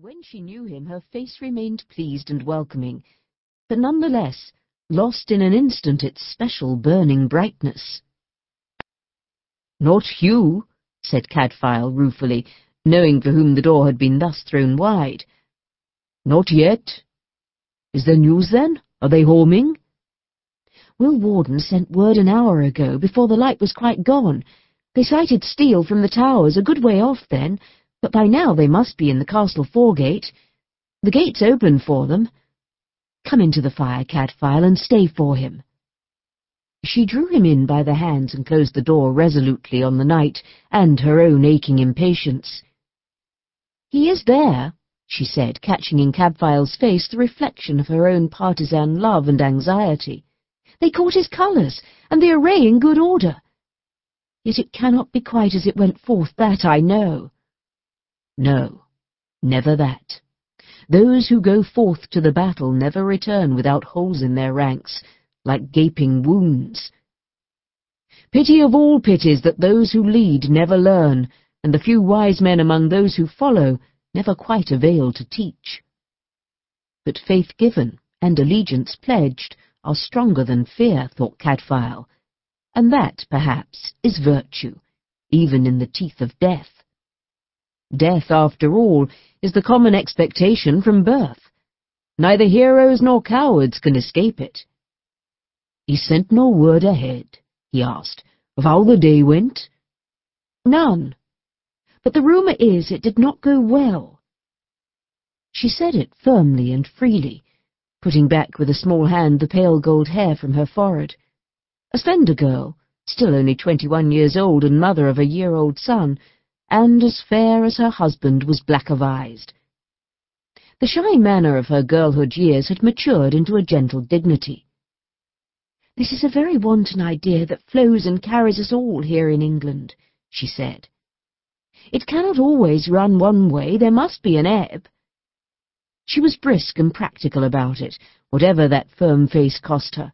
When she knew him, her face remained pleased and welcoming, but nonetheless lost in an instant its special burning brightness. Not Hugh, said Cadfael ruefully, knowing for whom the door had been thus thrown wide. Not yet. Is there news, then? Are they homing? Will Warden sent word an hour ago, before the light was quite gone. They sighted steel from the towers, a good way off then, but by now they must be in the castle foregate. The gate's open for them. Come into the fire, Cadfael, and stay for him. She drew him in by the hands and closed the door resolutely on the night and her own aching impatience. He is there, she said, catching in Cadfael's face the reflection of her own partisan love and anxiety. They caught his colours, and the array in good order. Yet it cannot be quite as it went forth, that I know. No, never that. Those who go forth to the battle never return without holes in their ranks, like gaping wounds. Pity of all pities that those who lead never learn, and the few wise men among those who follow never quite avail to teach. But faith given and allegiance pledged are stronger than fear, thought Cadfael, and that, perhaps, is virtue, even in the teeth of death. Death, after all, is the common expectation from birth. Neither heroes nor cowards can escape it. He sent no word ahead, he asked, of how the day went? None. But the rumour is it did not go well. She said it firmly and freely, putting back with a small hand the pale gold hair from her forehead. A slender girl, still only twenty-one years old and mother of a year-old son, and as fair as her husband was black of eyes. The shy manner of her girlhood years had matured into a gentle dignity. This is a very wanton idea that flows and carries us all here in England, she said. It cannot always run one way, there must be an ebb. She was brisk and practical about it, whatever that firm face cost her.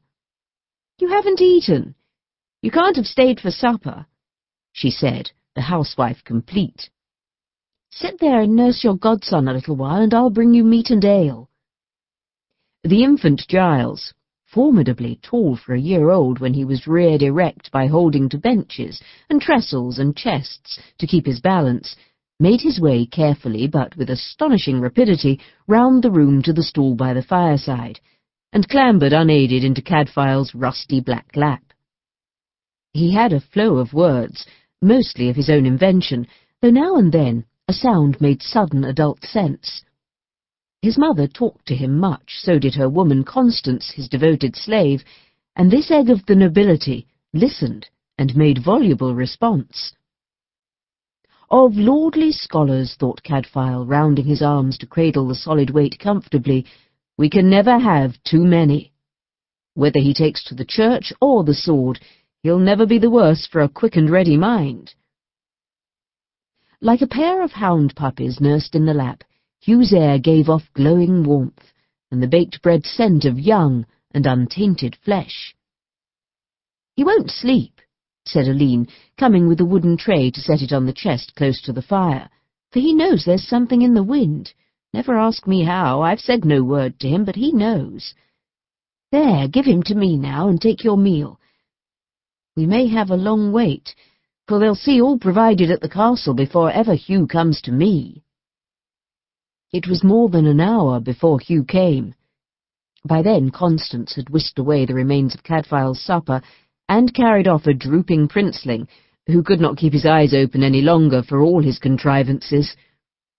You haven't eaten. You can't have stayed for supper, she said, the housewife complete. Sit there and nurse your godson a little while, and I'll bring you meat and ale. The infant Giles, formidably tall for a year old when he was reared erect by holding to benches and trestles and chests to keep his balance, made his way carefully but with astonishing rapidity round the room to the stool by the fireside, and clambered unaided into Cadfael's rusty black lap. He had a flow of words, mostly of his own invention, though now and then a sound made sudden adult sense. His mother talked to him much, so did her woman Constance, his devoted slave, and this egg of the nobility listened and made voluble response. Of lordly scholars, thought Cadfael, rounding his arms to cradle the solid weight comfortably, we can never have too many. Whether he takes to the church or the sword, He'll never be the worse for a quick and ready mind. Like a pair of hound puppies nursed in the lap, Hugh's heir gave off glowing warmth, and the baked bread scent of young and untainted flesh. He won't sleep, said Aline, coming with a wooden tray to set it on the chest close to the fire, for he knows there's something in the wind. Never ask me how, I've said no word to him, but he knows. There, give him to me now, and take your meal. We may have a long wait, for they'll see all provided at the castle before ever Hugh comes to me. It was more than an hour before Hugh came. By then Constance had whisked away the remains of Cadfael's supper, and carried off a drooping princeling, who could not keep his eyes open any longer for all his contrivances,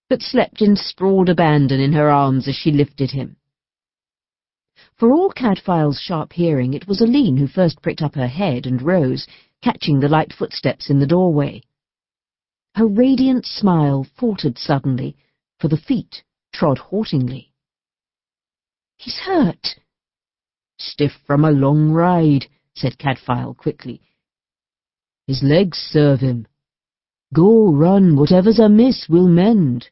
but slept in sprawled abandon in her arms as she lifted him. For all Cadfael's sharp hearing, it was Aline who first pricked up her head and rose, catching the light footsteps in the doorway. Her radiant smile faltered suddenly, for the feet trod haltingly. He's hurt. Stiff from a long ride, said Cadfael quickly. His legs serve him. Go, run, whatever's amiss will mend.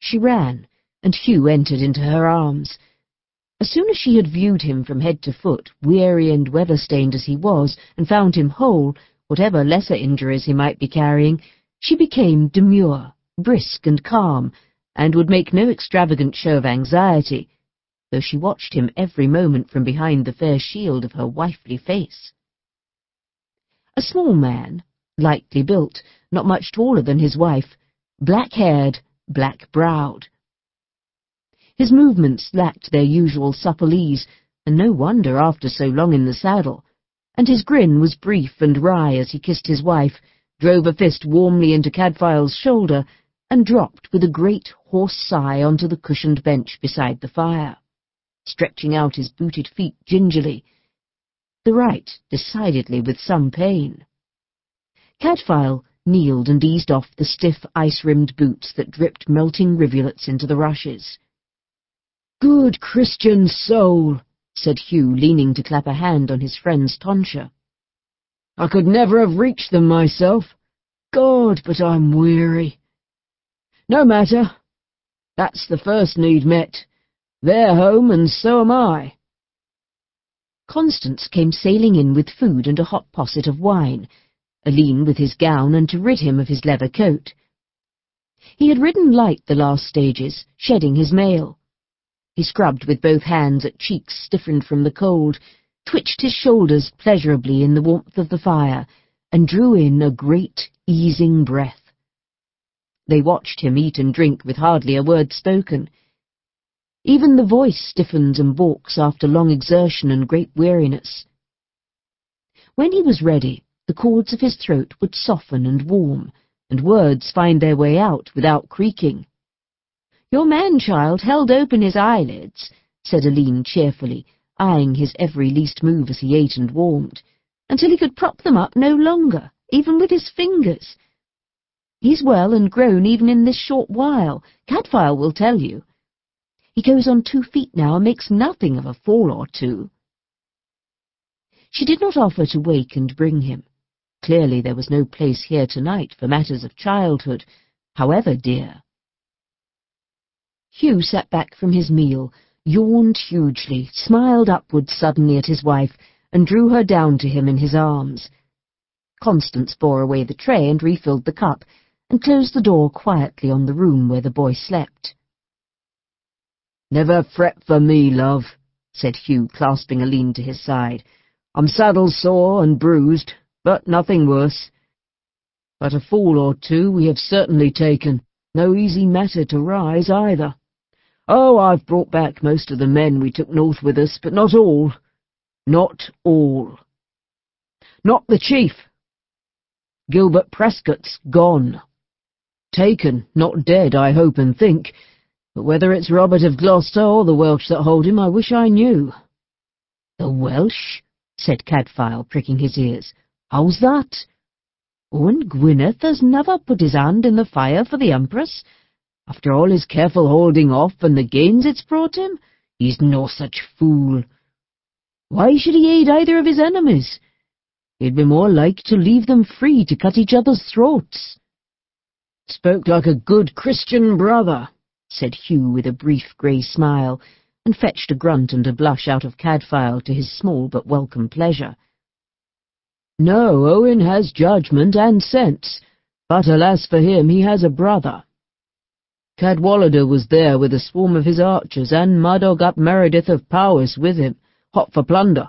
She ran, and Hugh entered into her arms, as soon as she had viewed him from head to foot, weary and weather-stained as he was, and found him whole, whatever lesser injuries he might be carrying, she became demure brisk and calm, and would make no extravagant show of anxiety, though she watched him every moment from behind the fair shield of her wifely face. A small man, lightly built, not much taller than his wife, black-haired, black-browed. His movements lacked their usual supple ease, and no wonder after so long in the saddle, and his grin was brief and wry as he kissed his wife, drove a fist warmly into Cadfael's shoulder, and dropped with a great hoarse sigh onto the cushioned bench beside the fire, stretching out his booted feet gingerly, the right decidedly with some pain. Cadfael kneeled and eased off the stiff ice-rimmed boots that dripped melting rivulets into the rushes. Good Christian soul, said Hugh, leaning to clap a hand on his friend's tonsure. I could never have reached them myself. God, but I'm weary. No matter. That's the first need met. They're home, and so am I. Constance came sailing in with food and a hot posset of wine, Aline with his gown and to rid him of his leather coat. He had ridden light the last stages, shedding his mail. He scrubbed with both hands at cheeks stiffened from the cold, twitched his shoulders pleasurably in the warmth of the fire, and drew in a great, easing breath. They watched him eat and drink with hardly a word spoken. Even the voice stiffens and balks after long exertion and great weariness. When he was ready, the cords of his throat would soften and warm, and words find their way out without creaking. Your man-child held open his eyelids, said Aline cheerfully, eyeing his every least move as he ate and warmed, until he could prop them up no longer, even with his fingers. He's well and grown even in this short while, Cadfael will tell you. He goes on two feet now and makes nothing of a fall or two. She did not offer to wake and bring him. Clearly there was no place here tonight for matters of childhood, however dear. Hugh sat back from his meal, yawned hugely, smiled upward suddenly at his wife, and drew her down to him in his arms. Constance bore away the tray and refilled the cup, and closed the door quietly on the room where the boy slept. Never fret for me, love, said Hugh, clasping Aline to his side. I'm saddle sore and bruised, but nothing worse. But a fall or two we have certainly taken. No easy matter to rise, either. Oh, I've brought back most of the men we took north with us, but not all. Not all. Not the chief. Gilbert Prescott's gone. Taken, not dead, I hope and think, but whether it's Robert of Gloucester or the Welsh that hold him, I wish I knew. The Welsh? said Cadfael, pricking his ears. How's that? Owain Gwynedd has never put his hand in the fire for the Empress. After all his careful holding off and the gains it's brought him, he's no such fool. Why should he aid either of his enemies? He'd be more like to leave them free to cut each other's throats. Spoke like a good Christian brother, said Hugh with a brief grey smile, and fetched a grunt and a blush out of Cadfael to his small but welcome pleasure. No, Owain has judgment and sense, but alas for him, he has a brother. Cadwaladr was there with a swarm of his archers, and Madog ap Meredith of Powys with him, hot for plunder,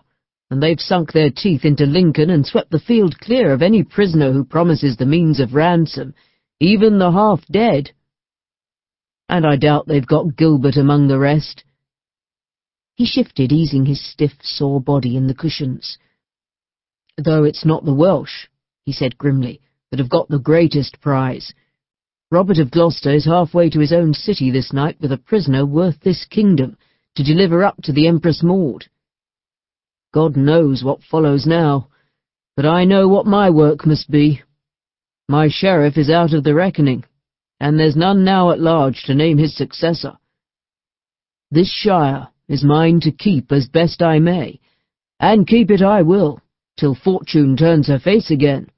and they've sunk their teeth into Lincoln and swept the field clear of any prisoner who promises the means of ransom, even the half-dead. And I doubt they've got Gilbert among the rest. He shifted, easing his stiff, sore body in the cushions. Though it's not the Welsh, he said grimly, that have got the greatest prize. Robert of Gloucester is halfway to his own city this night with a prisoner worth this kingdom, to deliver up to the Empress Maud. God knows what follows now, but I know what my work must be. My sheriff is out of the reckoning, and there's none now at large to name his successor. This shire is mine to keep as best I may, and keep it I will till fortune turns her face again.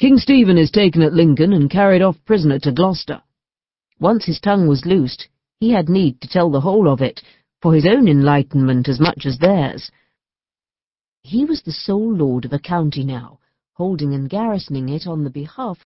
King Stephen is taken at Lincoln and carried off prisoner to Gloucester. Once his tongue was loosed, he had need to tell the whole of it, for his own enlightenment as much as theirs. He was the sole lord of a county now, holding and garrisoning it on the behalf